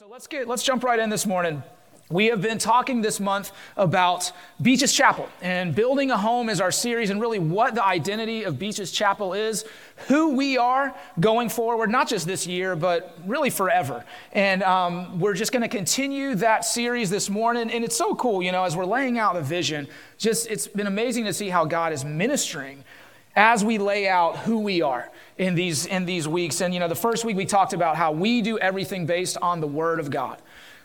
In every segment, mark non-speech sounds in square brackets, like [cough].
So let's get let's jump right in this morning. We have been talking this month about Beaches Chapel and building a home is our series and really what the identity of Beaches Chapel is, who we are going forward, not just this year, but really forever. And um, we're just going to continue that series this morning. And it's so cool, you know, as we're laying out the vision, just it's been amazing to see how God is ministering as we lay out who we are in these, in these weeks. And, you know, the first week we talked about how we do everything based on the Word of God.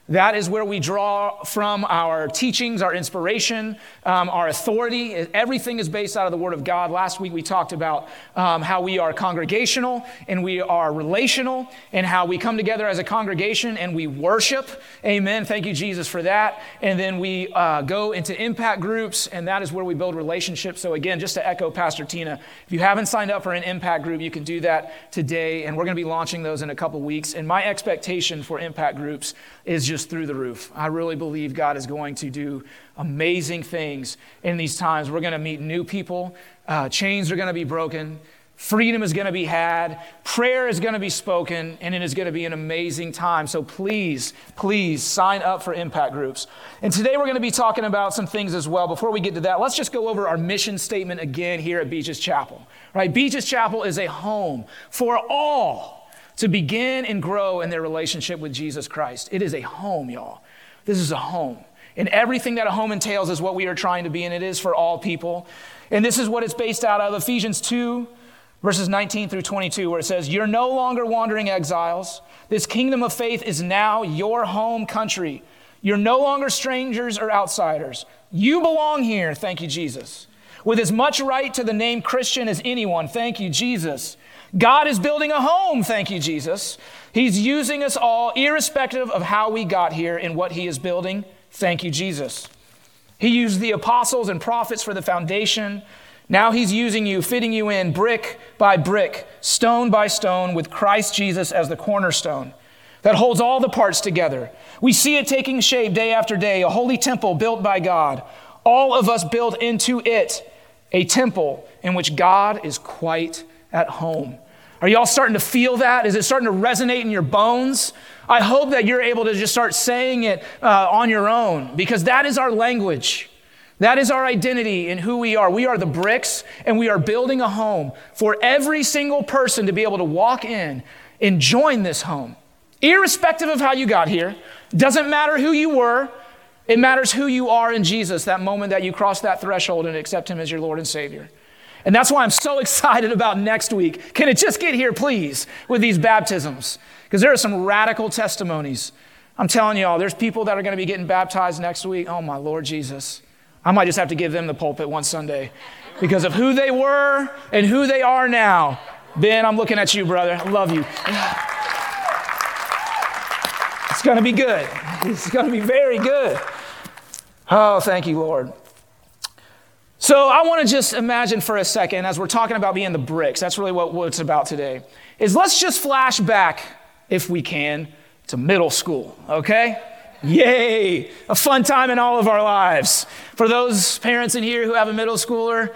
That is where we draw from our teachings, our inspiration, um, our authority. Everything is based out of the Word of God. Last week we talked about um, how we are congregational and we are relational, and how we come together as a congregation and we worship. Amen. Thank you, Jesus, for that. And then we uh, go into impact groups, and that is where we build relationships. So, again, just to echo Pastor Tina, if you haven't signed up for an impact group, you can do that today, and we're going to be launching those in a couple weeks. And my expectation for impact groups is just through the roof. I really believe God is going to do amazing things in these times. We're going to meet new people, uh, chains are going to be broken. Freedom is going to be had, prayer is going to be spoken, and it is going to be an amazing time. So please, please sign up for impact groups. And today we're going to be talking about some things as well. Before we get to that, let's just go over our mission statement again here at Beaches Chapel. Right? Beaches Chapel is a home for all to begin and grow in their relationship with Jesus Christ. It is a home, y'all. This is a home. And everything that a home entails is what we are trying to be, and it is for all people. And this is what it's based out of Ephesians 2, verses 19 through 22, where it says, You're no longer wandering exiles. This kingdom of faith is now your home country. You're no longer strangers or outsiders. You belong here, thank you, Jesus. With as much right to the name Christian as anyone, thank you, Jesus. God is building a home, thank you, Jesus. He's using us all, irrespective of how we got here and what He is building. Thank you, Jesus. He used the apostles and prophets for the foundation. Now He's using you, fitting you in brick by brick, stone by stone, with Christ Jesus as the cornerstone that holds all the parts together. We see it taking shape day after day, a holy temple built by God. All of us built into it, a temple in which God is quite at home. Are y'all starting to feel that? Is it starting to resonate in your bones? I hope that you're able to just start saying it uh, on your own because that is our language. That is our identity in who we are. We are the bricks and we are building a home for every single person to be able to walk in and join this home. Irrespective of how you got here, doesn't matter who you were, it matters who you are in Jesus that moment that you cross that threshold and accept Him as your Lord and Savior. And that's why I'm so [laughs] excited about next week. Can it just get here, please, with these baptisms? Because there are some radical testimonies. I'm telling y'all, there's people that are going to be getting baptized next week. Oh, my Lord Jesus. I might just have to give them the pulpit one Sunday because of who they were and who they are now. Ben, I'm looking at you, brother. I love you. [sighs] It's going to be good. It's going to be very good. Oh, thank you, Lord. So I want to just imagine for a second, as we're talking about being the bricks, that's really what, what it's about today, is let's just flash back, if we can, to middle school, okay? Yay! A fun time in all of our lives. For those parents in here who have a middle schooler,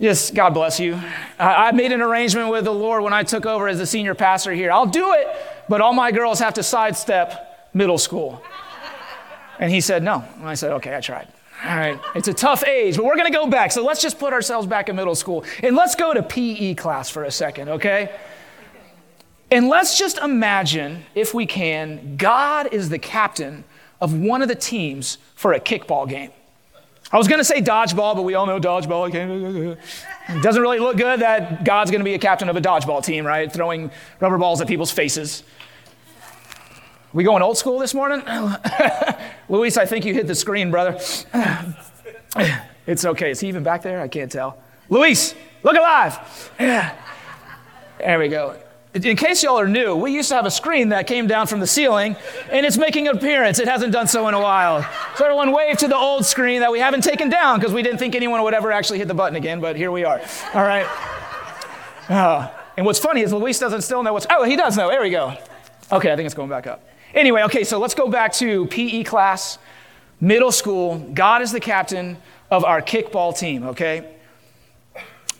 just God bless you. I made an arrangement with the Lord when I took over as the senior pastor here. I'll do it, but all my girls have to sidestep middle school. And he said no. And I said, okay, I tried. All right, it's a tough age, but we're going to go back. So let's just put ourselves back in middle school and let's go to PE class for a second, okay? And let's just imagine, if we can, God is the captain of one of the teams for a kickball game. I was going to say dodgeball, but we all know dodgeball. It doesn't really look good that God's going to be a captain of a dodgeball team, right? Throwing rubber balls at people's faces. We going old school this morning? [laughs] Luis, I think you hit the screen, brother. it's okay. Is he even back there? I can't tell. Luis, look alive. There we go. In case y'all are new, we used to have a screen that came down from the ceiling, and it's making an appearance. It hasn't done so in a while. So everyone wave to the old screen that we haven't taken down because we didn't think anyone would ever actually hit the button again, but here we are. All right. Uh, and what's funny is Luis doesn't still know what's. Oh, he does know. There we go. Okay, I think it's going back up. Anyway, okay, so let's go back to PE class, middle school. God is the captain of our kickball team, okay?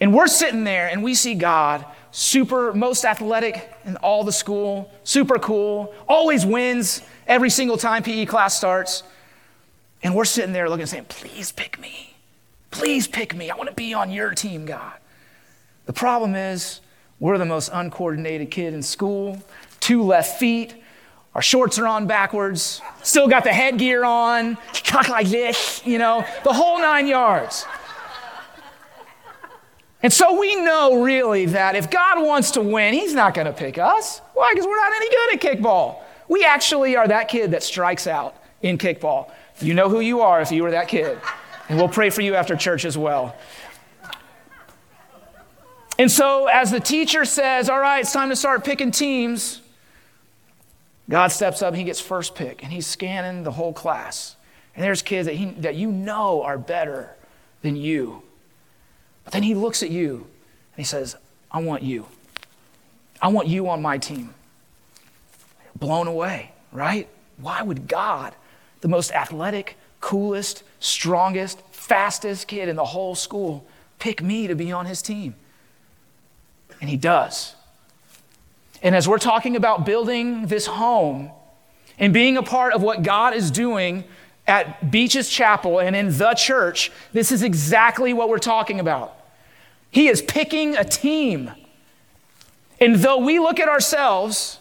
And we're sitting there and we see God, super, most athletic in all the school, super cool, always wins every single time PE class starts. And we're sitting there looking and saying, please pick me. Please pick me. I want to be on your team, God. The problem is, we're the most uncoordinated kid in school, two left feet, our shorts are on backwards, still got the headgear on, talk like this, you know, the whole nine yards. And so we know really that if God wants to win, He's not going to pick us. Why? Because we're not any good at kickball. We actually are that kid that strikes out in kickball. You know who you are if you were that kid. And we'll pray for you after church as well. And so, as the teacher says, All right, it's time to start picking teams, God steps up, he gets first pick, and he's scanning the whole class. And there's kids that, he, that you know are better than you. But then he looks at you and he says, I want you. I want you on my team. Blown away, right? Why would God, the most athletic, coolest, strongest, fastest kid in the whole school, pick me to be on his team? And he does. And as we're talking about building this home and being a part of what God is doing at Beaches Chapel and in the church, this is exactly what we're talking about. He is picking a team. And though we look at ourselves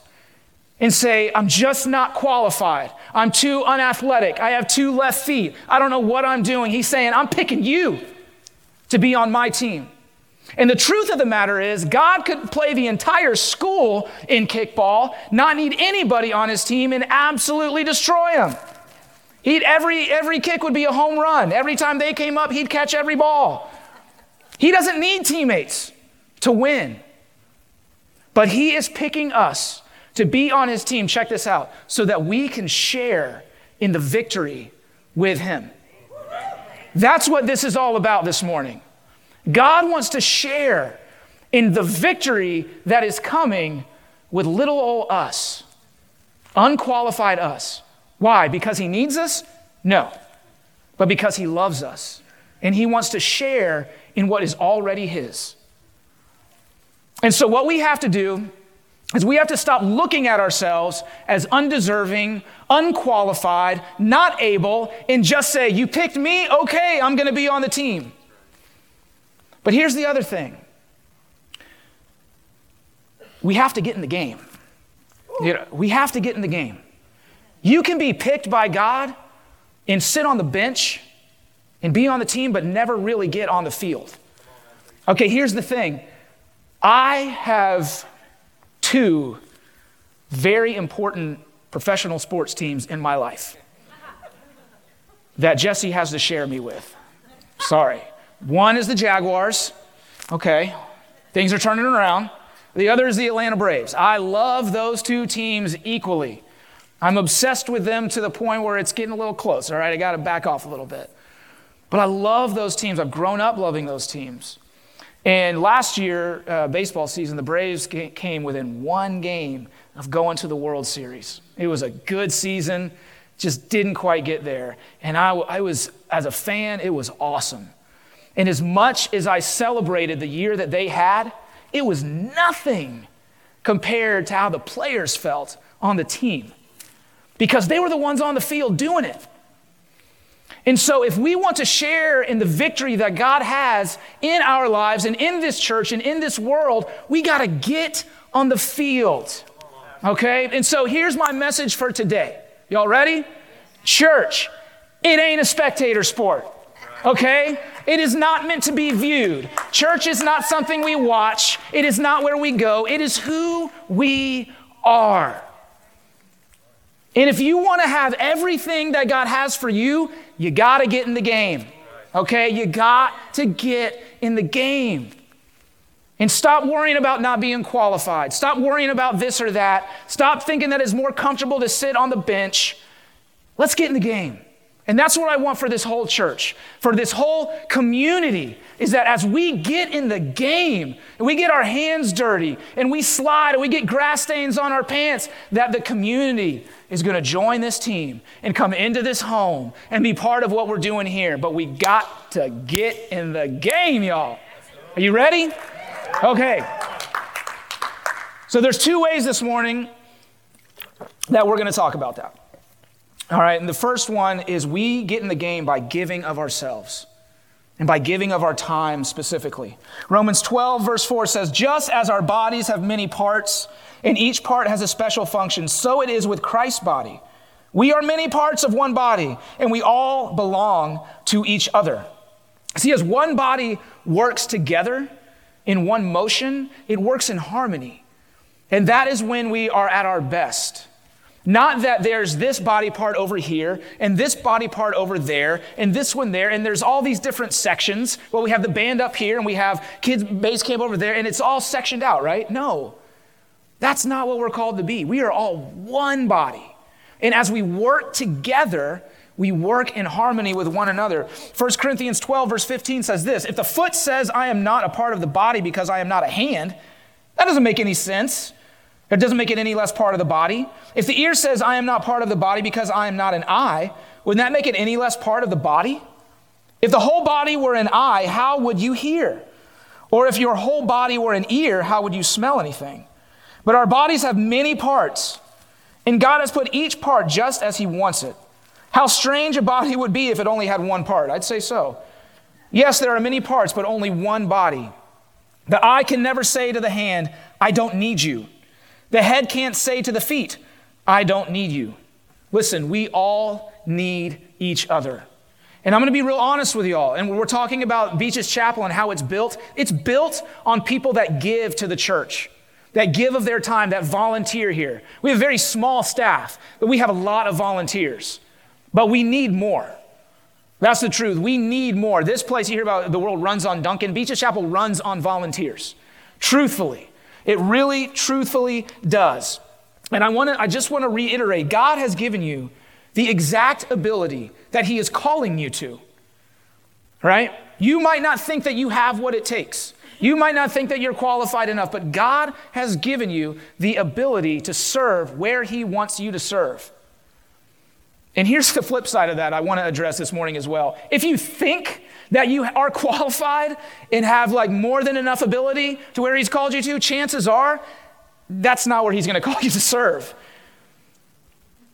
and say, I'm just not qualified, I'm too unathletic, I have two left feet, I don't know what I'm doing, he's saying, I'm picking you to be on my team. And the truth of the matter is, God could play the entire school in kickball, not need anybody on his team, and absolutely destroy them. He'd, every, every kick would be a home run. Every time they came up, he'd catch every ball. He doesn't need teammates to win. But he is picking us to be on his team, check this out, so that we can share in the victory with him. That's what this is all about this morning. God wants to share in the victory that is coming with little old us, unqualified us. Why? Because He needs us? No. But because He loves us and He wants to share in what is already His. And so, what we have to do is we have to stop looking at ourselves as undeserving, unqualified, not able, and just say, You picked me? Okay, I'm going to be on the team. But here's the other thing we have to get in the game. You know, we have to get in the game. You can be picked by God and sit on the bench and be on the team, but never really get on the field. Okay, here's the thing I have two very important professional sports teams in my life that Jesse has to share me with. Sorry. One is the Jaguars. Okay, things are turning around. The other is the Atlanta Braves. I love those two teams equally. I'm obsessed with them to the point where it's getting a little close. All right, I got to back off a little bit. But I love those teams. I've grown up loving those teams. And last year, uh, baseball season, the Braves came within one game of going to the World Series. It was a good season, just didn't quite get there. And I, I was, as a fan, it was awesome. And as much as I celebrated the year that they had, it was nothing compared to how the players felt on the team because they were the ones on the field doing it. And so, if we want to share in the victory that God has in our lives and in this church and in this world, we got to get on the field. Okay? And so, here's my message for today. Y'all ready? Church, it ain't a spectator sport. Okay? It is not meant to be viewed. Church is not something we watch, it is not where we go, it is who we are. And if you want to have everything that God has for you, you got to get in the game. Okay? You got to get in the game. And stop worrying about not being qualified. Stop worrying about this or that. Stop thinking that it's more comfortable to sit on the bench. Let's get in the game. And that's what I want for this whole church, for this whole community, is that as we get in the game and we get our hands dirty and we slide and we get grass stains on our pants, that the community is going to join this team and come into this home and be part of what we're doing here. But we got to get in the game, y'all. Are you ready? Okay. So there's two ways this morning that we're going to talk about that. All right, and the first one is we get in the game by giving of ourselves and by giving of our time specifically. Romans 12, verse 4 says, Just as our bodies have many parts, and each part has a special function, so it is with Christ's body. We are many parts of one body, and we all belong to each other. See, as one body works together in one motion, it works in harmony. And that is when we are at our best. Not that there's this body part over here and this body part over there and this one there and there's all these different sections. Well, we have the band up here and we have kids base camp over there and it's all sectioned out, right? No. That's not what we're called to be. We are all one body. And as we work together, we work in harmony with one another. 1 Corinthians 12, verse 15 says this If the foot says, I am not a part of the body because I am not a hand, that doesn't make any sense. It doesn't make it any less part of the body. If the ear says, I am not part of the body because I am not an eye, wouldn't that make it any less part of the body? If the whole body were an eye, how would you hear? Or if your whole body were an ear, how would you smell anything? But our bodies have many parts, and God has put each part just as He wants it. How strange a body would be if it only had one part. I'd say so. Yes, there are many parts, but only one body. The eye can never say to the hand, I don't need you. The head can't say to the feet, I don't need you. Listen, we all need each other. And I'm going to be real honest with y'all. And we're talking about Beaches Chapel and how it's built. It's built on people that give to the church, that give of their time, that volunteer here. We have a very small staff, but we have a lot of volunteers. But we need more. That's the truth. We need more. This place you hear about, the world runs on Dunkin. Beaches Chapel runs on volunteers. Truthfully. It really, truthfully does. And I, want to, I just want to reiterate God has given you the exact ability that He is calling you to. Right? You might not think that you have what it takes. You might not think that you're qualified enough, but God has given you the ability to serve where He wants you to serve. And here's the flip side of that I want to address this morning as well. If you think that you are [laughs] qualified and have like more than enough ability to where he's called you to, chances are that's not where he's going [laughs] to call you to serve.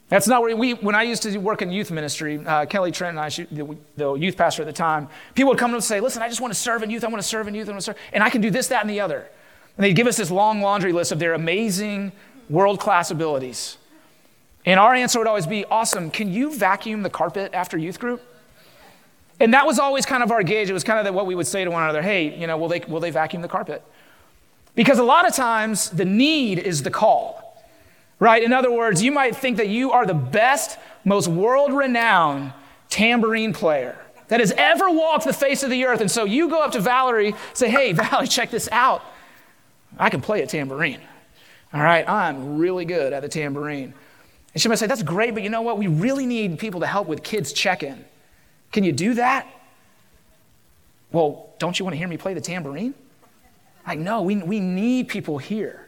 That's not where we, when I used to work in youth ministry, uh, Kelly Trent and I, she, the, the, youth pastor at the time, people would come to us and say, listen, I just want to serve in youth. I want to serve in youth. I want to serve. And I can do this, that, and the other. And they'd give us this long laundry list of their amazing world class abilities. And our answer would always be, awesome. Can you vacuum the carpet after youth group? And that was always kind of our gauge. It was kind of what we would say to one another hey, you know, will they, will they vacuum the carpet? Because a lot of times the need is the call, right? In other words, you might think that you are the best, most world renowned tambourine player that has ever walked the face of the earth. And so you go up to Valerie, say, hey, [laughs] Valerie, check this out. I can play a tambourine. All right, I'm really good at the tambourine. And she might say, that's great, but you know what? We really need people to help with kids' check in. Can you do that? Well, don't you want to hear me play the tambourine? Like, no, we, we need people here.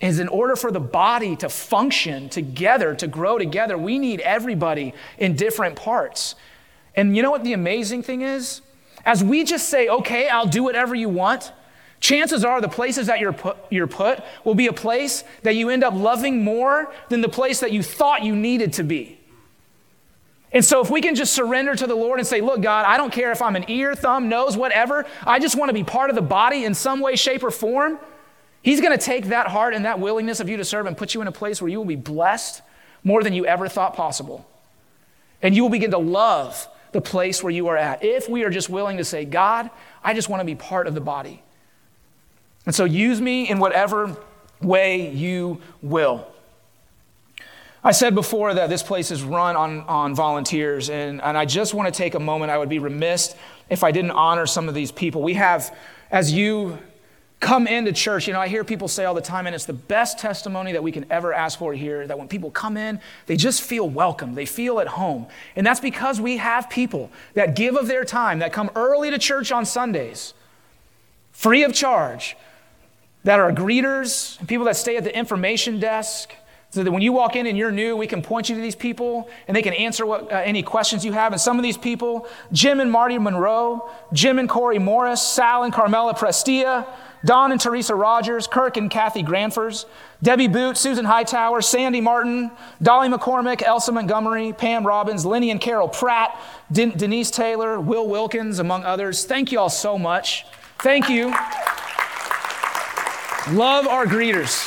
Is in order for the body to function together, to grow together, we need everybody in different parts. And you know what the amazing thing is? As we just say, okay, I'll do whatever you want, chances are the places that you're put, you're put will be a place that you end up loving more than the place that you thought you needed to be. And so, if we can just surrender to the Lord and say, Look, God, I don't care if I'm an ear, thumb, nose, whatever, I just want to be part of the body in some way, shape, or form, He's going to take that heart and that willingness of you to serve and put you in a place where you will be blessed more than you ever thought possible. And you will begin to love the place where you are at if we are just willing to say, God, I just want to be part of the body. And so, use me in whatever way you will. I said before that this place is run on, on volunteers, and, and I just want to take a moment. I would be remiss if I didn't honor some of these people. We have, as you come into church, you know, I hear people say all the time, and it's the best testimony that we can ever ask for here that when people come in, they just feel welcome, they feel at home. And that's because we have people that give of their time, that come early to church on Sundays, free of charge, that are greeters, people that stay at the information desk so that when you walk in and you're new, we can point you to these people and they can answer what, uh, any questions you have. And some of these people, Jim and Marty Monroe, Jim and Corey Morris, Sal and Carmela Prestia, Don and Teresa Rogers, Kirk and Kathy Granfers, Debbie Boot, Susan Hightower, Sandy Martin, Dolly McCormick, Elsa Montgomery, Pam Robbins, Lenny and Carol Pratt, Den- Denise Taylor, Will Wilkins, among others. Thank you all so much. Thank you. Love our greeters.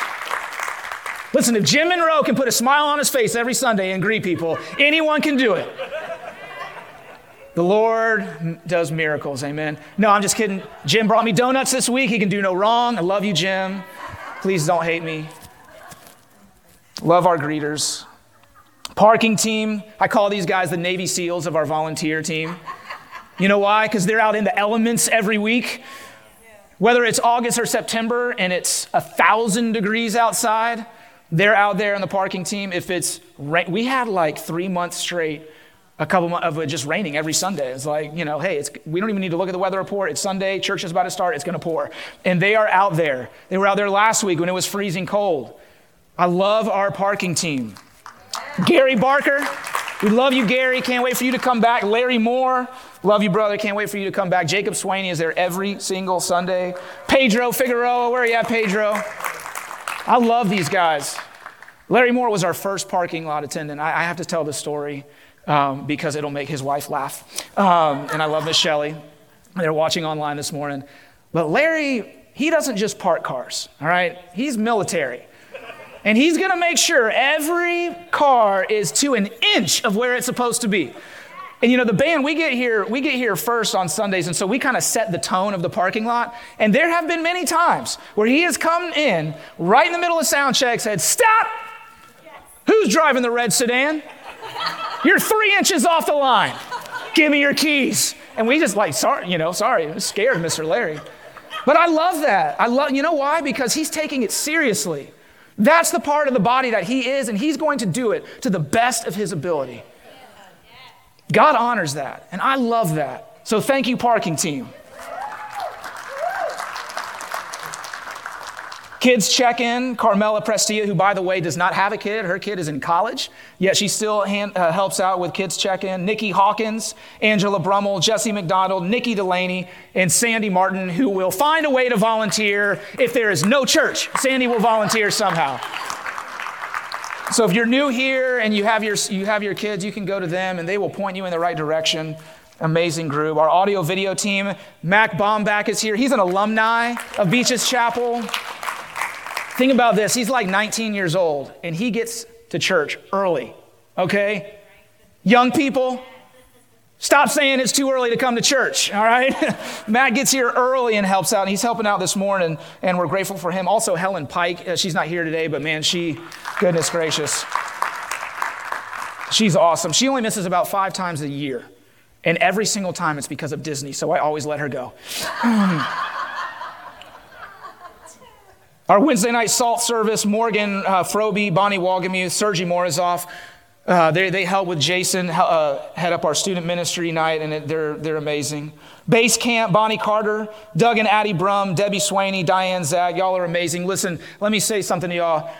Listen, if Jim Monroe can put a smile on his face every Sunday and greet people, anyone can do it. The Lord does miracles, amen. No, I'm just kidding. Jim brought me donuts this week. He can do no wrong. I love you, Jim. Please don't hate me. Love our greeters. Parking team, I call these guys the Navy SEALs of our volunteer team. You know why? Because they're out in the elements every week. Whether it's August or September and it's a thousand degrees outside, they're out there in the parking team. If it's rain, we had like three months straight, a couple of it just raining every Sunday. It's like, you know, hey, it's, we don't even need to look at the weather report. It's Sunday, church is about to start, it's going to pour. And they are out there. They were out there last week when it was freezing cold. I love our parking team. Gary Barker, we love you, Gary. Can't wait for you to come back. Larry Moore, love you, brother. Can't wait for you to come back. Jacob Swaney is there every single Sunday. Pedro Figueroa, where are you at, Pedro? I love these guys. Larry Moore was our first parking lot attendant. I, I have to tell this story um, because it'll make his wife laugh. Um, and I love Miss Shelley. They're watching online this morning. But Larry, he doesn't just park cars, all right? He's military. And he's gonna make sure every car is to an inch of where it's supposed to be. And you know, the band, we get here, we get here first on Sundays, and so we kind of set the tone of the parking lot. And there have been many times where he has come in right in the middle of sound check, said, Stop! Who's driving the red sedan? You're three inches off the line. Give me your keys. And we just like, sorry, you know, sorry, I'm scared, Mr. Larry. But I love that. I love, you know why? Because he's taking it seriously. That's the part of the body that he is, and he's going to do it to the best of his ability. God honors that, and I love that. So thank you, parking team. Kids check in. Carmela Prestia, who, by the way, does not have a kid. Her kid is in college, yet she still hand, uh, helps out with kids check in. Nikki Hawkins, Angela Brummel, Jesse McDonald, Nikki Delaney, and Sandy Martin, who will find a way to volunteer if there is no church. Sandy will volunteer somehow. So if you're new here and you have your, you have your kids, you can go to them and they will point you in the right direction. Amazing group. Our audio video team, Mac Bombach is here. He's an alumni of Beaches Chapel. Think about this. He's like 19 years old and he gets to church early, okay? Young people, stop saying it's too early to come to church, all right? [laughs] Matt gets here early and helps out. And he's helping out this morning and we're grateful for him. Also, Helen Pike, uh, she's not here today, but man, she, goodness gracious, she's awesome. She only misses about five times a year. And every single time it's because of Disney, so I always let her go. [sighs] Our Wednesday night salt service, Morgan uh, Froby, Bonnie Walgamuth, Sergi Morozov, uh, they, they help with Jason, uh, head up our student ministry night, and it, they're, they're amazing. Base Camp, Bonnie Carter, Doug and Addie Brum, Debbie Swaney, Diane Zag, y'all are amazing. Listen, let me say something to y'all.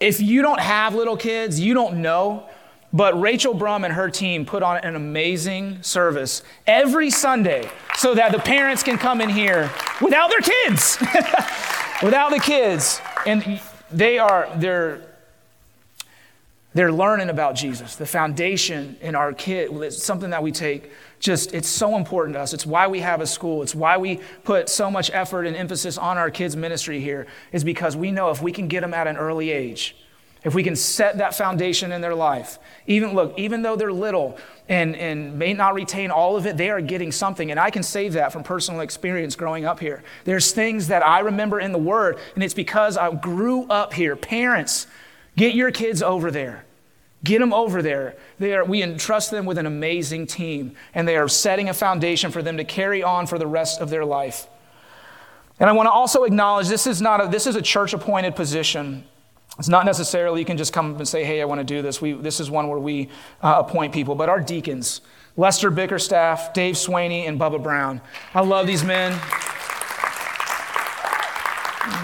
If you don't have little kids, you don't know, but Rachel Brum and her team put on an amazing service every Sunday so that the parents can come in here without their kids. [laughs] without the kids. And they are, they're, they're learning about Jesus. The foundation in our kid, it's something that we take just, it's so important to us. It's why we have a school. It's why we put so much effort and emphasis on our kids' ministry here, is because we know if we can get them at an early age, if we can set that foundation in their life, even look, even though they're little and, and may not retain all of it, they are getting something. And I can say that from personal experience growing up here. There's things that I remember in the Word, and it's because I grew up here. Parents, get your kids over there. Get them over there. They are, we entrust them with an amazing team, and they are setting a foundation for them to carry on for the rest of their life. And I want to also acknowledge this is not a, this is a church appointed position. It's not necessarily you can just come up and say, hey, I want to do this. We, this is one where we uh, appoint people, but our deacons, Lester Bickerstaff, Dave Swaney, and Bubba Brown. I love these men.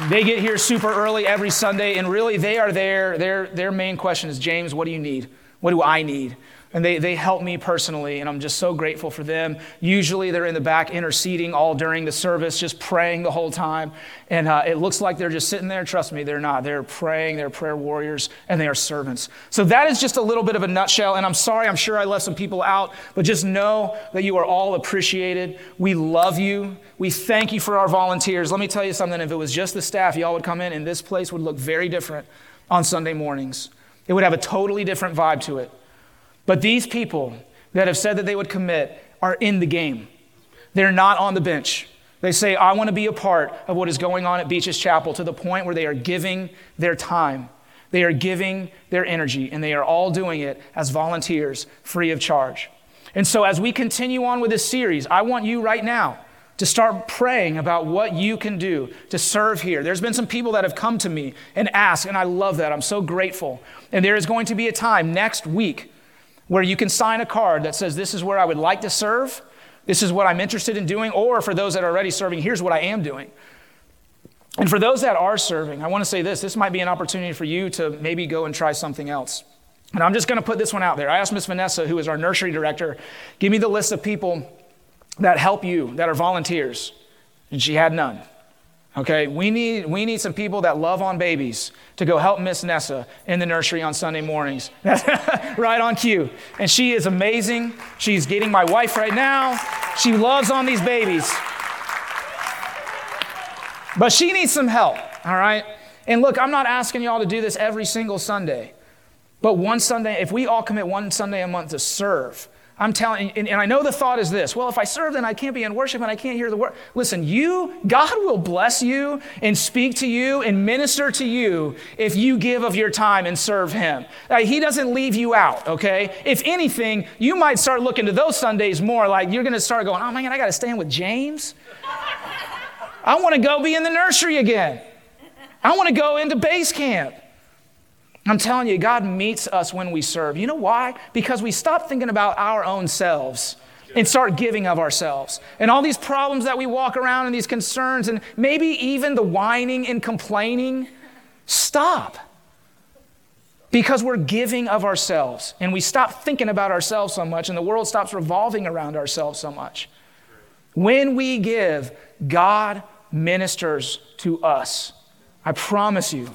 They get here super early every Sunday, and really they are there. Their, their main question is, James, what do you need? What do I need? And they, they help me personally, and I'm just so grateful for them. Usually they're in the back interceding all during the service, just praying the whole time. And uh, it looks like they're just sitting there. Trust me, they're not. They're praying, they're prayer warriors, and they are servants. So that is just a little bit of a nutshell. And I'm sorry, I'm sure I left some people out, but just know that you are all appreciated. We love you. We thank you for our volunteers. Let me tell you something if it was just the staff, y'all would come in, and this place would look very different on Sunday mornings. It would have a totally different vibe to it. But these people that have said that they would commit are in the game. They're not on the bench. They say, I want to be a part of what is going on at Beaches Chapel to the point where they are giving their time, they are giving their energy, and they are all doing it as volunteers free of charge. And so, as we continue on with this series, I want you right now to start praying about what you can do to serve here. There's been some people that have come to me and asked, and I love that. I'm so grateful. And there is going to be a time next week where you can sign a card that says, This is where I would like to serve, this is what I'm interested in doing, or for those that are already serving, here's what I am doing. And for those that are serving, I want to say this this might be an opportunity for you to maybe go and try something else. And I'm just going to put this one out there. I asked Miss Vanessa, who is our nursery director, give me the list of people that help you, that are volunteers. And she had none. Okay, we need, we need some people that love on babies to go help Miss Nessa in the nursery on Sunday mornings. [laughs] right on cue. And she is amazing. She's getting my wife right now. She loves on these babies. But she needs some help, all right? And look, I'm not asking y'all to do this every single Sunday. But one Sunday, if we all commit one Sunday a month to serve, I'm telling, and, and I know the thought is this well, if I serve, then I can't be in worship and I can't hear the word. Listen, you, God will bless you and speak to you and minister to you if you give of your time and serve Him. Uh, he doesn't leave you out, okay? If anything, you might start looking to those Sundays more like you're gonna start going, oh man, I gotta stand with James. I wanna go be in the nursery again. I wanna go into base camp. I'm telling you, God meets us when we serve. You know why? Because we stop thinking about our own selves and start giving of ourselves. And all these problems that we walk around and these concerns and maybe even the whining and complaining, stop. Because we're giving of ourselves and we stop thinking about ourselves so much and the world stops revolving around ourselves so much. When we give, God ministers to us. I promise you.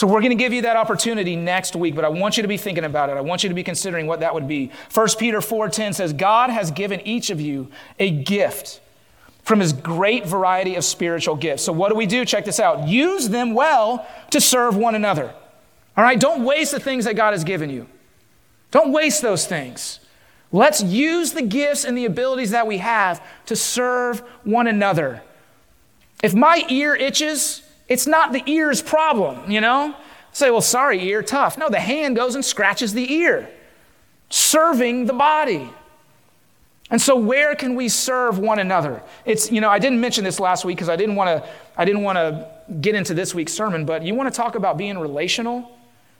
So we're going to give you that opportunity next week, but I want you to be thinking about it. I want you to be considering what that would be. 1 Peter 4:10 says, "God has given each of you a gift from his great variety of spiritual gifts." So what do we do? Check this out. Use them well to serve one another. All right, don't waste the things that God has given you. Don't waste those things. Let's use the gifts and the abilities that we have to serve one another. If my ear itches, it's not the ear's problem, you know? Say, well, sorry, ear, tough. No, the hand goes and scratches the ear, serving the body. And so, where can we serve one another? It's, you know, I didn't mention this last week because I didn't want to, I didn't want to get into this week's sermon, but you want to talk about being relational?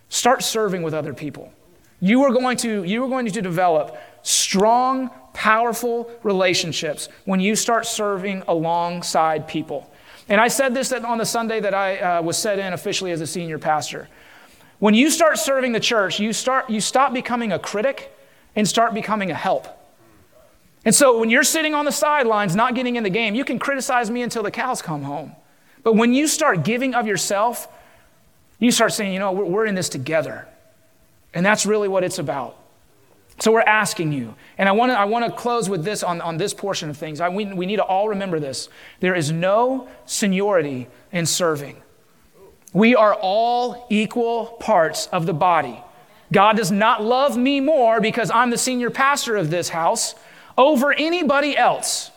Start serving with other people. You are going to, you are going to develop strong, powerful relationships when you start serving alongside people. And I said this on the Sunday that I uh, was set in officially as a senior pastor. When you start serving the church, you, start, you stop becoming a critic and start becoming a help. And so when you're sitting on the sidelines, not getting in the game, you can criticize me until the cows come home. But when you start giving of yourself, you start saying, you know, we're in this together. And that's really what it's about. So we're asking you, and I want to I want to close with this on, on this portion of things. I, we, we need to all remember this. There is no seniority in serving. We are all equal parts of the body. God does not love me more because I'm the senior pastor of this house over anybody else.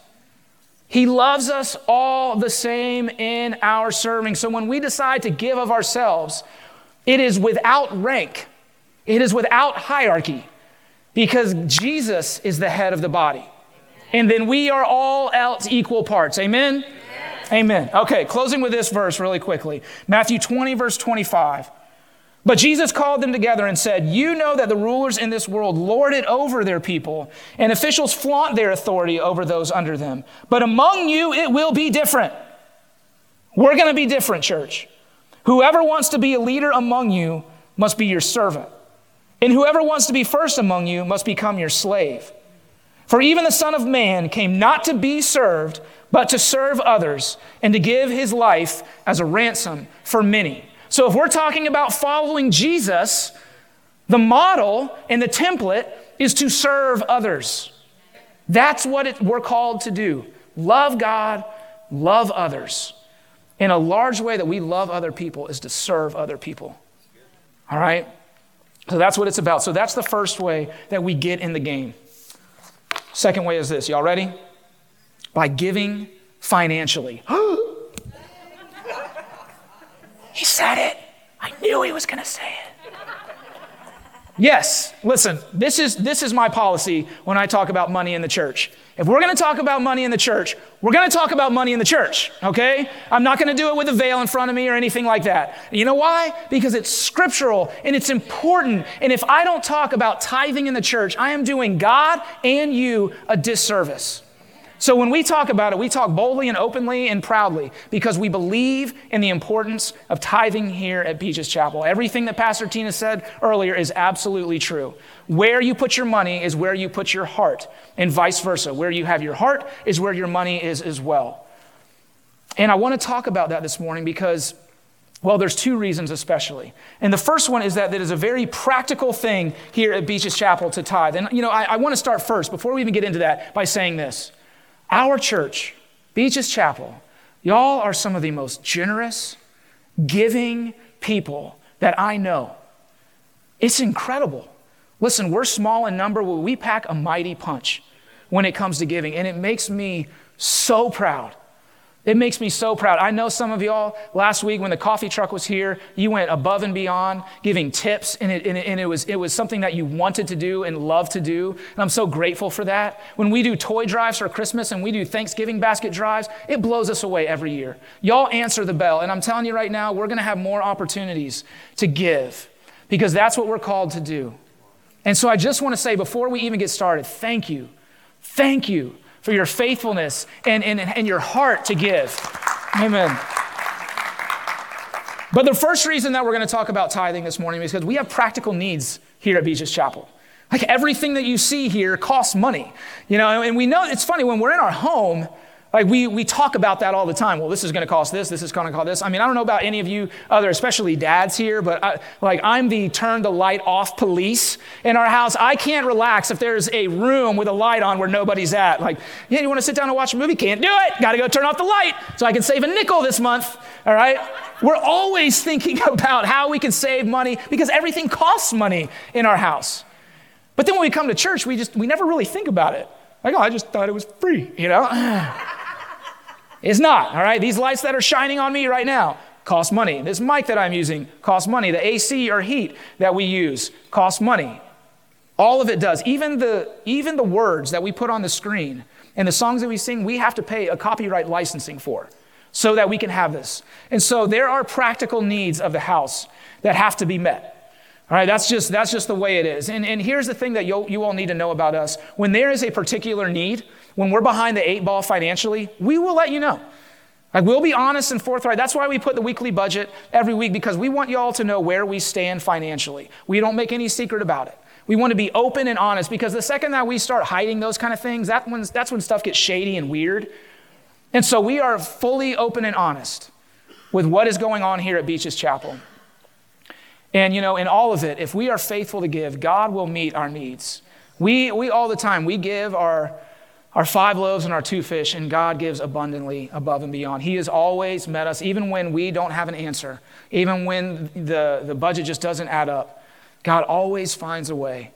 He loves us all the same in our serving. So when we decide to give of ourselves, it is without rank, it is without hierarchy because Jesus is the head of the body. And then we are all else equal parts. Amen? Amen. Okay, closing with this verse really quickly Matthew 20, verse 25. But Jesus called them together and said, You know that the rulers in this world lord it over their people, and officials flaunt their authority over those under them. But among you, it will be different. We're going to be different, church. Whoever wants to be a leader among you must be your servant And whoever wants to be first among you must become your slave. For even the Son of Man came not to be served, but to serve others and to give his life as a ransom for many. So if we're talking about following Jesus, the model and the template is to serve others. That's what it, we're called to do love God, love others. In a large way that we love other people is to serve other people. All right? So that's what it's about. So that's the first way that we get in the game. Second way is this. Y'all ready? By giving financially. [gasps] he said it. I knew he was going to say it. Yes, listen, this is, this is my policy when I talk about money in the church. If we're going to talk about money in the church, we're going to talk about money in the church, okay? I'm not going to do it with a veil in front of me or anything like that. You know why? Because it's scriptural and it's important. And if I don't talk about tithing in the church, I am doing God and you a disservice. So when we talk about it, we talk boldly and openly and proudly because we believe in the importance of tithing here at Beaches Chapel. Everything that Pastor Tina said earlier is absolutely true. Where you put your money is where you put your heart, and vice versa. Where you have your heart is where your money is as well. And I want to talk about that this morning because well, there's two reasons especially. And the first one is that it is a very practical thing here at Beaches Chapel to tithe. And, you know, I, I want to start first, before we even get into that, by saying this. Our church, Beaches Chapel, y'all are some of the most generous, giving people that I know. It's incredible. Listen, we're small in number, but we pack a mighty punch when it comes to giving, and it makes me so proud it makes me so proud. I know some of y'all last week when the coffee truck was here, you went above and beyond giving tips, and it, and it, and it was, it was something that you wanted to do and loved to do. And I'm so grateful for that. When we do toy drives for Christmas and we do Thanksgiving basket drives, it blows us away every year. Y'all answer the bell. And I'm telling you right now, we're going to have more opportunities to give because that's what we're called to do. And so I just want to say before we even get started, thank you. Thank you for your faithfulness and, and, and your heart to give. Amen. But the first reason that we're going to talk about tithing this morning is because we have practical needs here at Beaches Chapel. Like everything that you see here costs money. You know, and we know it's funny when we're in our home, like we, we talk about that all the time. Well, this is going to cost this. This is going to cost this. I mean, I don't know about any of you other, especially dads here, but I, like I'm the turn the light off police in our house. I can't relax if there's a room with a light on where nobody's at. Like, yeah, you want to sit down and watch a movie? Can't do it. Got to go turn off the light so I can save a nickel this month. All right. We're always thinking [laughs] about how we can save money because everything costs money in our house. But then when we come to church, we just we never really think about it. Like, oh, I just thought it was free, you know. [sighs] It's not, all right? These lights that are shining on me right now cost money. This mic that I'm using costs money. The AC or heat that we use costs money. All of it does. Even the, even the words that we put on the screen and the songs that we sing, we have to pay a copyright licensing for so that we can have this. And so there are practical needs of the house that have to be met. All right, that's just, that's just the way it is. And, and here's the thing that you, you all need to know about us. When there is a particular need, when we're behind the eight ball financially, we will let you know. Like we'll be honest and forthright. That's why we put the weekly budget every week because we want y'all to know where we stand financially. We don't make any secret about it. We want to be open and honest because the second that we start hiding those kind of things, that when, that's when stuff gets shady and weird. And so we are fully open and honest with what is going on here at Beaches Chapel. And you know, in all of it, if we are faithful to give, God will meet our needs. We, we all the time, we give our our five loaves and our two fish, and God gives abundantly above and beyond. He has always met us, even when we don't have an answer, even when the, the budget just doesn't add up. God always finds a way.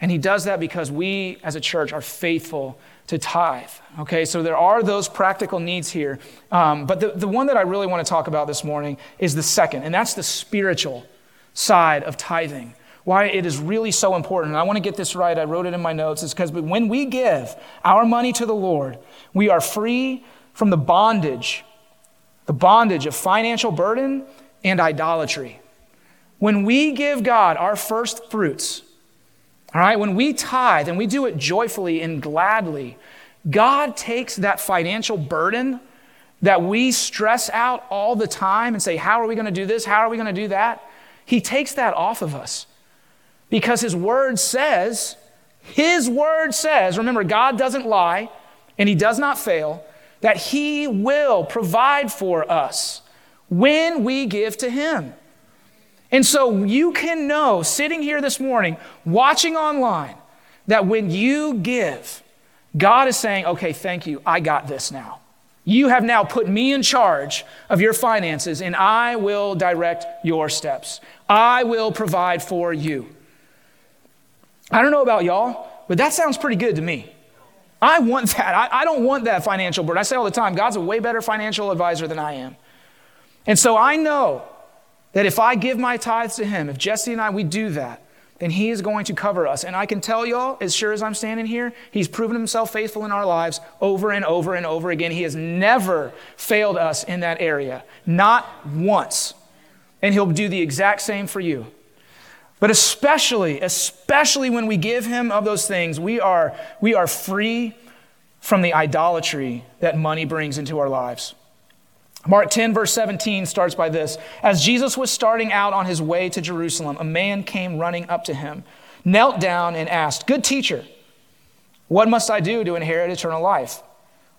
And He does that because we as a church are faithful to tithe. Okay, so there are those practical needs here. Um, but the, the one that I really want to talk about this morning is the second, and that's the spiritual side of tithing why it is really so important. And I want to get this right. I wrote it in my notes. It's because when we give our money to the Lord, we are free from the bondage, the bondage of financial burden and idolatry. When we give God our first fruits, all right, when we tithe and we do it joyfully and gladly, God takes that financial burden that we stress out all the time and say, How are we going to do this? How are we going to do that? He takes that off of us. Because his word says, his word says, remember, God doesn't lie and he does not fail, that he will provide for us when we give to him. And so you can know, sitting here this morning, watching online, that when you give, God is saying, okay, thank you, I got this now. You have now put me in charge of your finances, and I will direct your steps. I will provide for you. I don't know about y'all, but that sounds pretty good to me. I want [laughs] that. I, I don't want that financial burden. I say all the time God's a way better financial advisor than I am. And so I know that if I give my tithes to Him, if Jesse and I, we do that, then He is going to cover us. And I can tell y'all, as sure as I'm standing here, He's proven Himself faithful in our lives over and over and over again. He has never failed us in that area, not once. And He'll do the exact same for you. But especially, especially when we give Him of those things, we are, we are free from the idolatry that money brings into our lives. Mark 10, verse 17 starts by this As Jesus was starting out on his way to Jerusalem, a man came running up to him, knelt down, and asked, Good teacher, what must I do to inherit eternal life?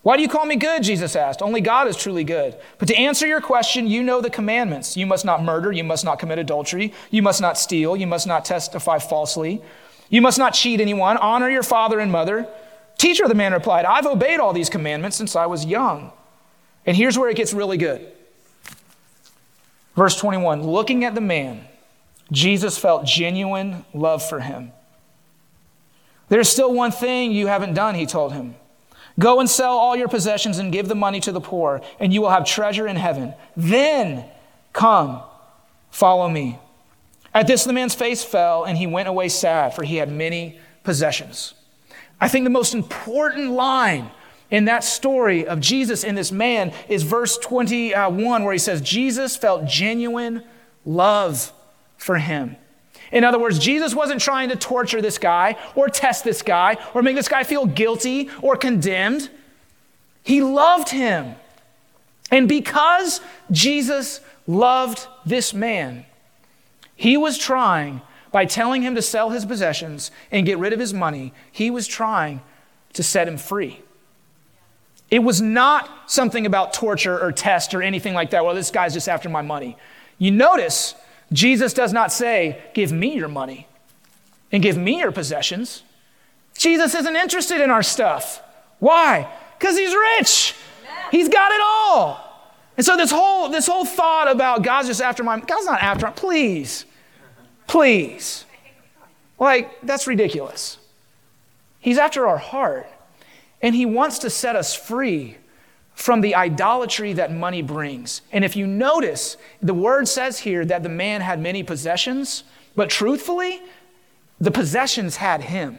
Why do you call me good? Jesus asked. Only God is truly good. But to answer your question, you know the commandments. You must not murder. You must not commit adultery. You must not steal. You must not testify falsely. You must not cheat anyone. Honor your father and mother. Teacher, the man replied, I've obeyed all these commandments since I was young. And here's where it gets really good. Verse 21 Looking at the man, Jesus felt genuine love for him. There's still one thing you haven't done, he told him. Go and sell all your possessions and give the money to the poor, and you will have treasure in heaven. Then come, follow me. At this, the man's face fell, and he went away sad, for he had many possessions. I think the most important line in that story of Jesus and this man is verse 21, where he says, Jesus felt genuine love for him. In other words, Jesus wasn't trying to torture this guy or test this guy or make this guy feel guilty or condemned. He loved him. And because Jesus loved this man, he was trying, by telling him to sell his possessions and get rid of his money, he was trying to set him free. It was not something about torture or test or anything like that. Well, this guy's just after my money. You notice Jesus does not say, Give me your money and give me your possessions. Jesus isn't interested in our stuff. Why? Because he's rich. He's got it all. And so this whole this whole thought about God's just after my God's not after my please. Please. Like that's ridiculous. He's after our heart. And he wants to set us free from the idolatry that money brings. And if you notice, the word says here that the man had many possessions, but truthfully, the possessions had him.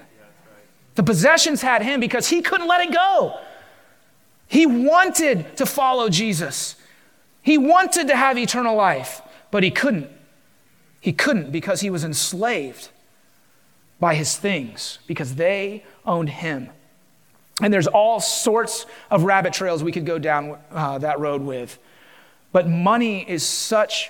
The possessions had him because he couldn't let it go. He wanted to follow Jesus. He wanted to have eternal life, but he couldn't. He couldn't because he was enslaved by his things, because they owned him. And there's all sorts of rabbit trails we could go down uh, that road with. But money is such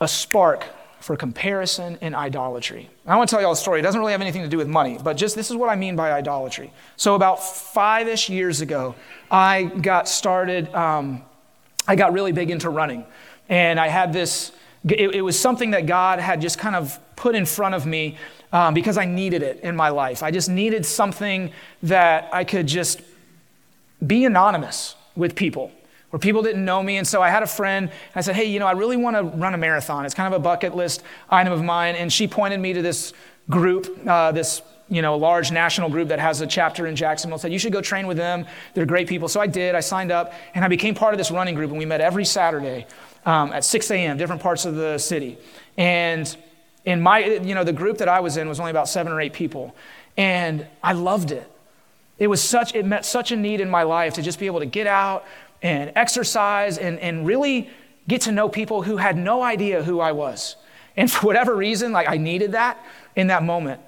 a spark for comparison and idolatry. I want to tell you all a story. It doesn't really have anything to do with money, but just this is what I mean by idolatry. So, about five ish years ago, I got started, um, I got really big into running. And I had this, it, it was something that God had just kind of put in front of me um, because I needed it in my life. I just needed something that I could just be anonymous with people where people didn't know me. And so I had a friend, I said, Hey, you know, I really want to run a marathon. It's kind of a bucket list item of mine. And she pointed me to this group, uh, this you know, large national group that has a chapter in Jacksonville said, You should go train with them. They're great people. So I did. I signed up and I became part of this running group. And we met every Saturday um, at 6 a.m., different parts of the city. And in my, you know, the group that I was in was only about seven or eight people. And I loved it. It was such, it met such a need in my life to just be able to get out and exercise and, and really get to know people who had no idea who I was. And [laughs] for whatever reason, like I needed that in that moment.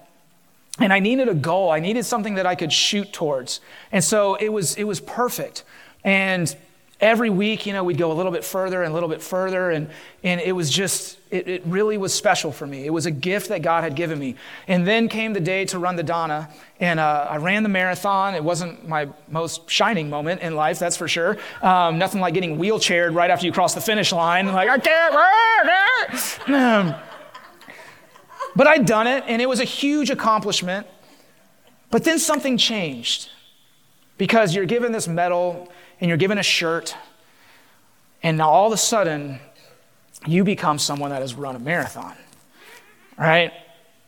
And I needed a goal. I needed something that I could shoot towards. And so it was, it was perfect. And every week, you know, we'd go a little bit further and a little bit further. And, and it was just, it, it really was special for me. It was a gift that God had given me. And then came the day to run the Donna. And uh, I ran the marathon. It wasn't my most shining moment in life, that's for sure. Um, nothing like getting wheelchaired right after you cross the finish line. Like, I can't run. Um, but I'd done it, and it was a huge accomplishment. But then something changed because you're given this medal and you're given a shirt, and now all of a sudden, you become someone that has run a marathon, right?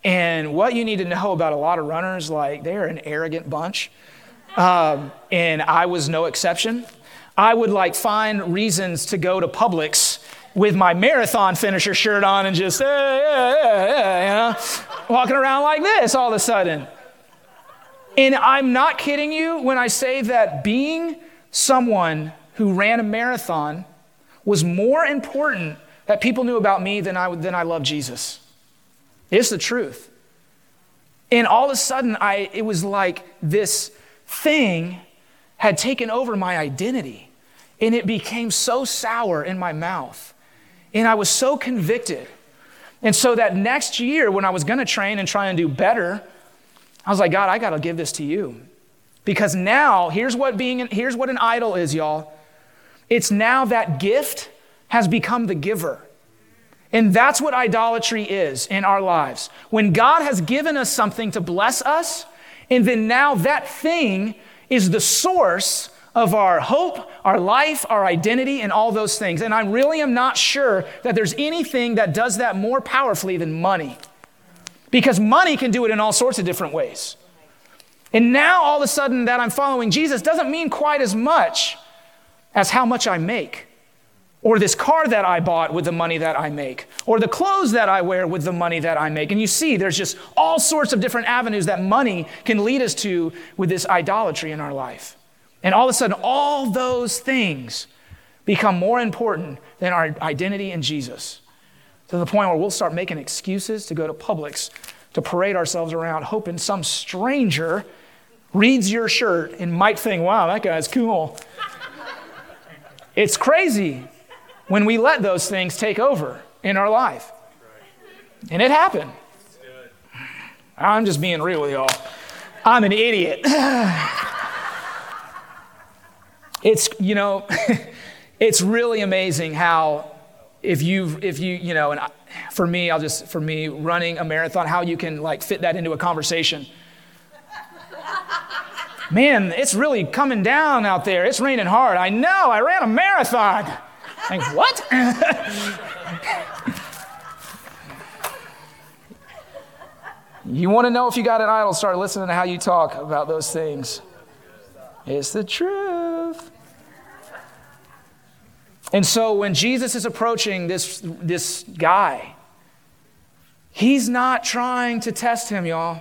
And what you need to know about a lot of runners, like they're an arrogant bunch. Um, and I was no exception. I would like find reasons to go to Publix with my marathon finisher shirt on and just, yeah, yeah, yeah, you know, walking around like this all of a sudden. And I'm not kidding you when I say that being someone who ran a marathon was more important that people knew about me than I, than I love Jesus. It's the truth. And all of a sudden, I, it was like this thing had taken over my identity. And it became so sour in my mouth. And I was so convicted. And so that next year, when I was going to train and try and do better, I was like, God, I got to give this to you. Because now, here's what being here's what an idol is, y'all. It's now that gift has become the giver. And that's what idolatry is in our lives. When God has given us something to bless us, and then now that thing is the source of our hope, our life, our identity, and all those things. And I really am not sure that there's anything that does that more powerfully than money. Because money can do it in all sorts of different ways. And now all of a sudden that I'm following Jesus doesn't mean quite as much as how much I make, or this car that I bought with the money that I make, or the clothes that I wear with the money that I make. And you see, there's just all sorts of different avenues that money can lead us to with this idolatry in our life. And all of a sudden, all those things become more important than our identity in Jesus to the point where we'll start making excuses to go to Publix to parade ourselves around, hoping some stranger reads your shirt and might think, wow, that guy's cool. it's crazy when we let those things take over in our life. And it happened. I'm just being real with y'all. I'm an idiot. [sighs] it's, you know, [laughs] it's really amazing how if you if you you know and I, for me i'll just for me running a marathon how you can like fit that into a conversation man, it's really coming down out there. It's raining hard. I know, I ran a marathon. Like, what? [laughs] you want to know if you got an idol, start listening to how you talk about those things. It's the truth. And so when Jesus is approaching this, this guy, he's not trying to test him, y'all.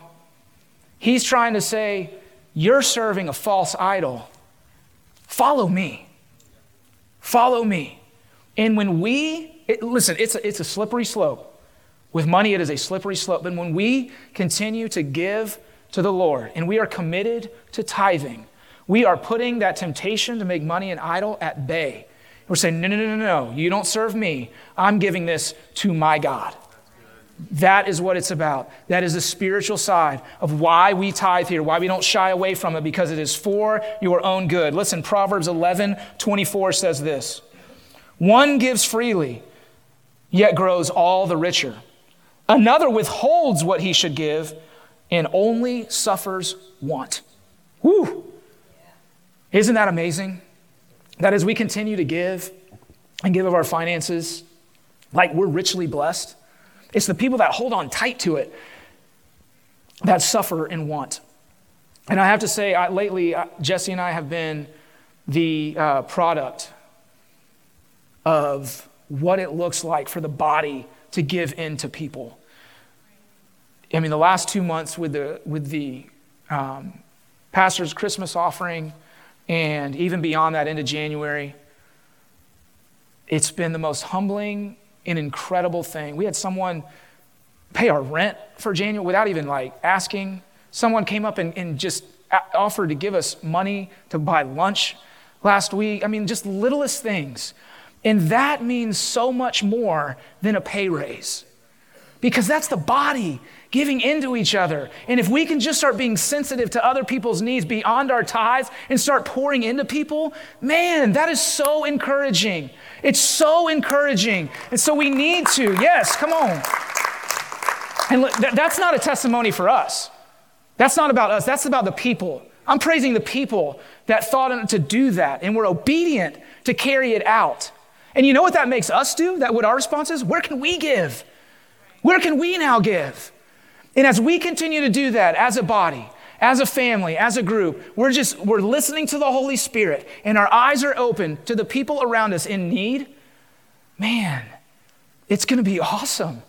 He's trying to say, you're serving a false idol. Follow me. Follow me. And when we, it, listen, it's a, it's a slippery slope. With money, it is a slippery slope. But when we continue to give to the Lord and we are committed to tithing, we are putting that temptation to make money an idol at bay. We're saying, no, no, no, no, no, you don't serve me. I'm giving this to my God. That is what it's about. That is the spiritual side of why we tithe here, why we don't shy away from it, because it is for your own good. Listen, Proverbs 11 24 says this One gives freely, yet grows all the richer. Another withholds what he should give and only suffers want. Whew. Isn't that amazing? That as we continue to give and give of our finances, like we're richly blessed it's the people that hold on tight to it that suffer and want. And I have to say, I, lately, Jesse and I have been the uh, product of what it looks like for the body to give in to people. I mean, the last two months with the, with the um, pastor's Christmas offering, and even beyond that into January, it's been the most humbling an incredible thing. We had someone pay our rent for January without even like asking. Someone came up and, and just offered to give us money to buy lunch last week. I mean, just littlest things. And that means so much more than a pay raise because that's the body giving into each other. And if we can just start being sensitive to other people's needs beyond our tithes and start pouring into people, man, that is so encouraging. It's so encouraging. And so we need to, yes, come on. And that's not a testimony for us. That's not about us, that's about the people. I'm praising the people that thought to do that and were obedient to carry it out. And you know what that makes us do? That what our response is? Where can we give? Where can we now give? And as we continue to do that as a body, as a family, as a group, we're just we're listening to the Holy Spirit and our eyes are open to the people around us in need. Man, it's going to be awesome.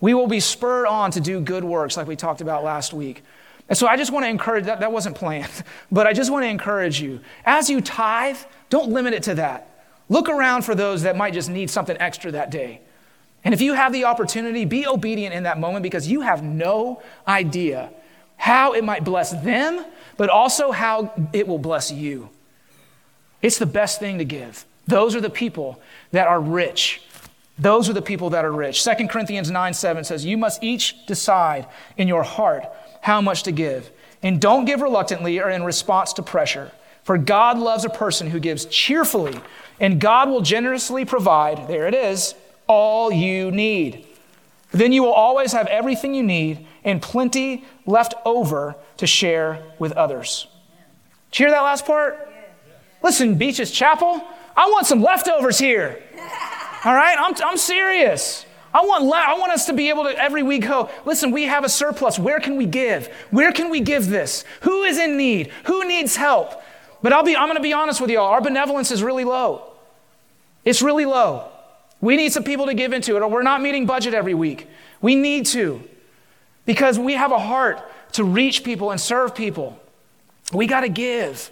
We will be spurred on to do good works like we talked about last week. And so I just want to encourage that that wasn't planned, [laughs] but I just want to encourage you. As you tithe, don't limit it to that. Look around for those that might just need something extra that day. And if you have the opportunity, be obedient in that moment because you have no idea how it might bless them, but also how it will bless you. It's the best thing to give. Those are the people that are rich. Those are the people that are rich. 2 Corinthians 9 7 says, You must each decide in your heart how much to give. And don't give reluctantly or in response to pressure. For God loves a person who gives cheerfully, and God will generously provide, there it is, all you need. Then you will always have everything you need and plenty left over to share with others. Did you hear that last part? Listen, Beaches Chapel, I want some leftovers here. [laughs] All right? I'm, I'm serious. I want, I want us to be able to every week go, listen, we have a surplus. Where can we give? Where can we give this? Who is in need? Who needs help? But I'll be, I'm going to be honest with y'all. Our benevolence is really low. It's really low. We need some people to give into it, or we're not meeting budget every week. We need to because we have a heart to reach people and serve people. We got to give.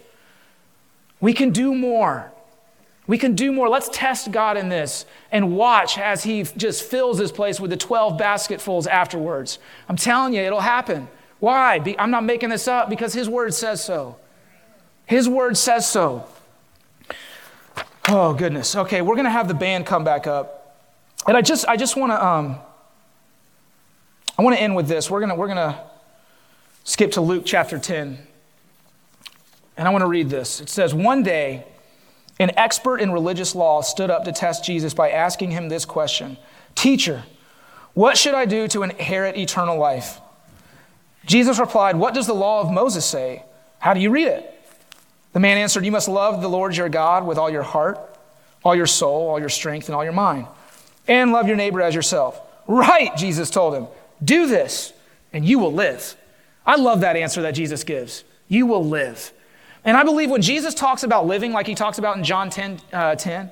We can do more. We can do more. Let's test God in this and watch as He just fills this place with the 12 basketfuls afterwards. I'm telling you, it'll happen. Why? I'm not making this up because His word says so. His word says so. Oh, goodness. Okay, we're going to have the band come back up. And I just, I just want to, um, I want to end with this. We're going to, we're going to skip to Luke chapter 10. And I want to read this. It says, One day, an expert in religious law stood up to test Jesus by asking him this question Teacher, what should I do to inherit eternal life? Jesus replied, What does the law of Moses say? How do you read it? The man answered, You must love the Lord your God with all your heart, all your soul, all your strength, and all your mind, and love your neighbor as yourself. Right, Jesus told him. Do this, and you will live. I love that answer that Jesus gives. You will live. And I believe when Jesus talks about living, like he talks about in John 10, uh, 10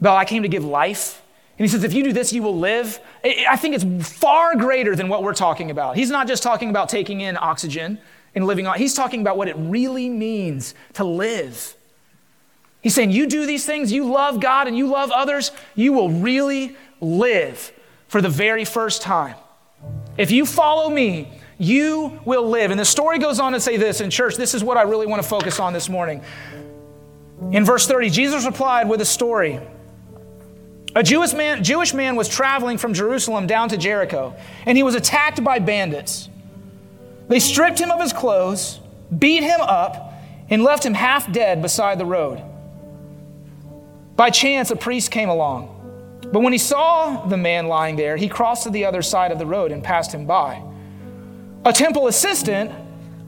about I came to give life, and he says, if you do this, you will live. I think it's far greater than what we're talking about. He's not just talking about taking in oxygen and living on. He's talking about what it really means to live. He's saying, You do these things, you love God and you love others, you will really live for the very first time. If you follow me, you will live. And the story goes on to say this in church. This is what I really want to focus on this morning. In verse 30, Jesus replied with a story. A Jewish man, Jewish man was traveling from Jerusalem down to Jericho, and he was attacked by bandits. They stripped him of his clothes, beat him up, and left him half dead beside the road. By chance, a priest came along. But when he saw the man lying there, he crossed to the other side of the road and passed him by. A temple assistant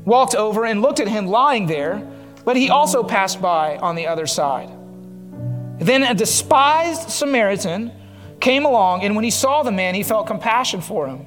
walked over and looked at him lying there, but he also passed by on the other side. Then a despised Samaritan came along, and when he saw the man, he felt compassion for him.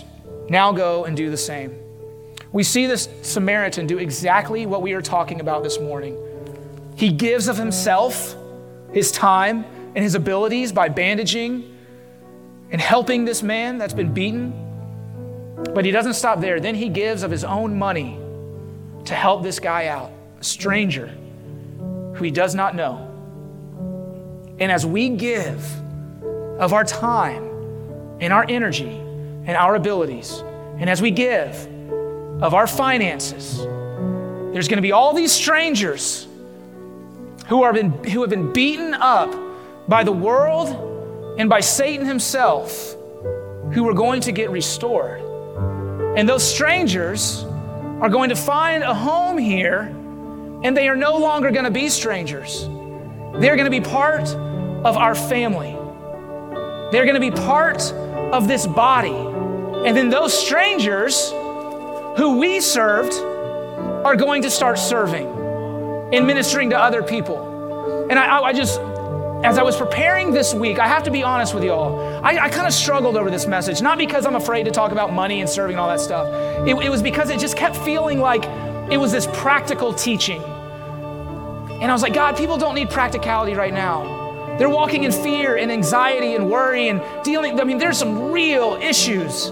now go and do the same. We see this Samaritan do exactly what we are talking about this morning. He gives of himself, his time, and his abilities by bandaging and helping this man that's been beaten. But he doesn't stop there. Then he gives of his own money to help this guy out, a stranger who he does not know. And as we give of our time and our energy and our abilities, and as we give of our finances, there's going to be all these strangers who, are been, who have been beaten up by the world and by Satan himself who are going to get restored. And those strangers are going to find a home here, and they are no longer going to be strangers. They're going to be part of our family. They're going to be part of this body. And then those strangers who we served are going to start serving and ministering to other people. And I, I just, as I was preparing this week, I have to be honest with y'all. I, I kind of struggled over this message, not because I'm afraid to talk about money and serving and all that stuff. It, it was because it just kept feeling like it was this practical teaching. And I was like, God, people don't need practicality right now. They're walking in fear and anxiety and worry and dealing. I mean, there's some real issues.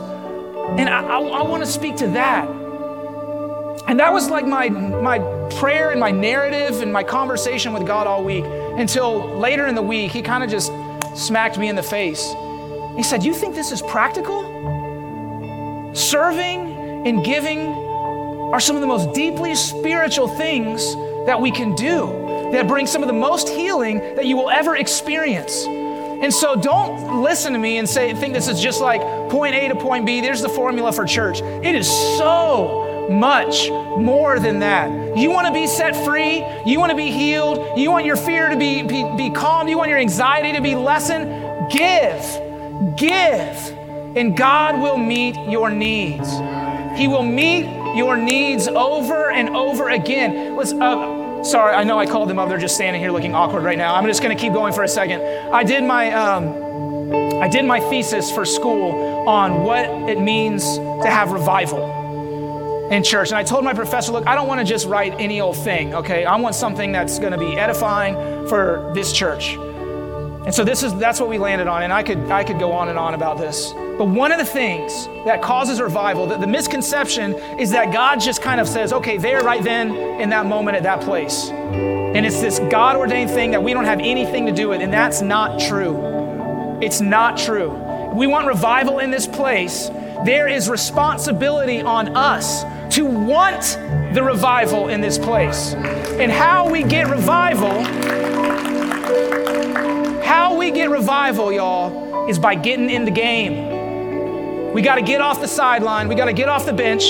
And I, I, I want to speak to that. And that was like my, my prayer and my narrative and my conversation with God all week until later in the week, he kind of just smacked me in the face. He said, You think this is practical? Serving and giving are some of the most deeply spiritual things that we can do that bring some of the most healing that you will ever experience. And so don't listen to me and say think this is just like point A to point B. There's the formula for church. It is so much more than that. You want to be set free, you want to be healed, you want your fear to be, be, be calmed, you want your anxiety to be lessened. Give, give, and God will meet your needs. He will meet your needs over and over again. Let's, sorry, I know I called them up. They're just standing here looking awkward right now. I'm just going to keep going for a second. I did my. Um, I did my thesis for school on what it means to have revival in church. And I told my professor, look, I don't want to just write any old thing, okay? I want something that's going to be edifying for this church. And so this is that's what we landed on. And I could I could go on and on about this. But one of the things that causes revival, the, the misconception is that God just kind of says, okay, there, right then, in that moment, at that place. And it's this God ordained thing that we don't have anything to do with. And that's not true. It's not true. We want revival in this place. There is responsibility on us to want the revival in this place. And how we get revival, how we get revival, y'all, is by getting in the game. We got to get off the sideline, we got to get off the bench,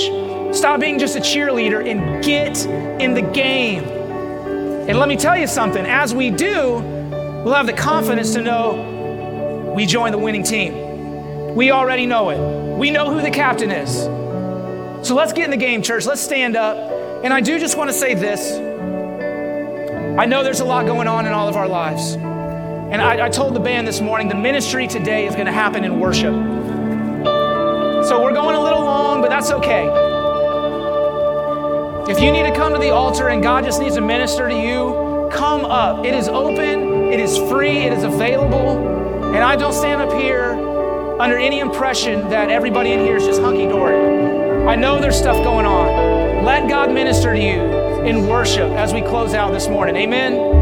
stop being just a cheerleader, and get in the game. And let me tell you something as we do, we'll have the confidence to know we join the winning team. We already know it. We know who the captain is. So let's get in the game, church. Let's stand up. And I do just want to say this. I know there's a lot going on in all of our lives. And I, I told the band this morning the ministry today is going to happen in worship. So we're going a little long, but that's okay. If you need to come to the altar and God just needs to minister to you, come up. It is open, it is free, it is available. And I don't stand up here under any impression that everybody in here is just hunky dory. I know there's stuff going on. Let God minister to you in worship as we close out this morning. Amen.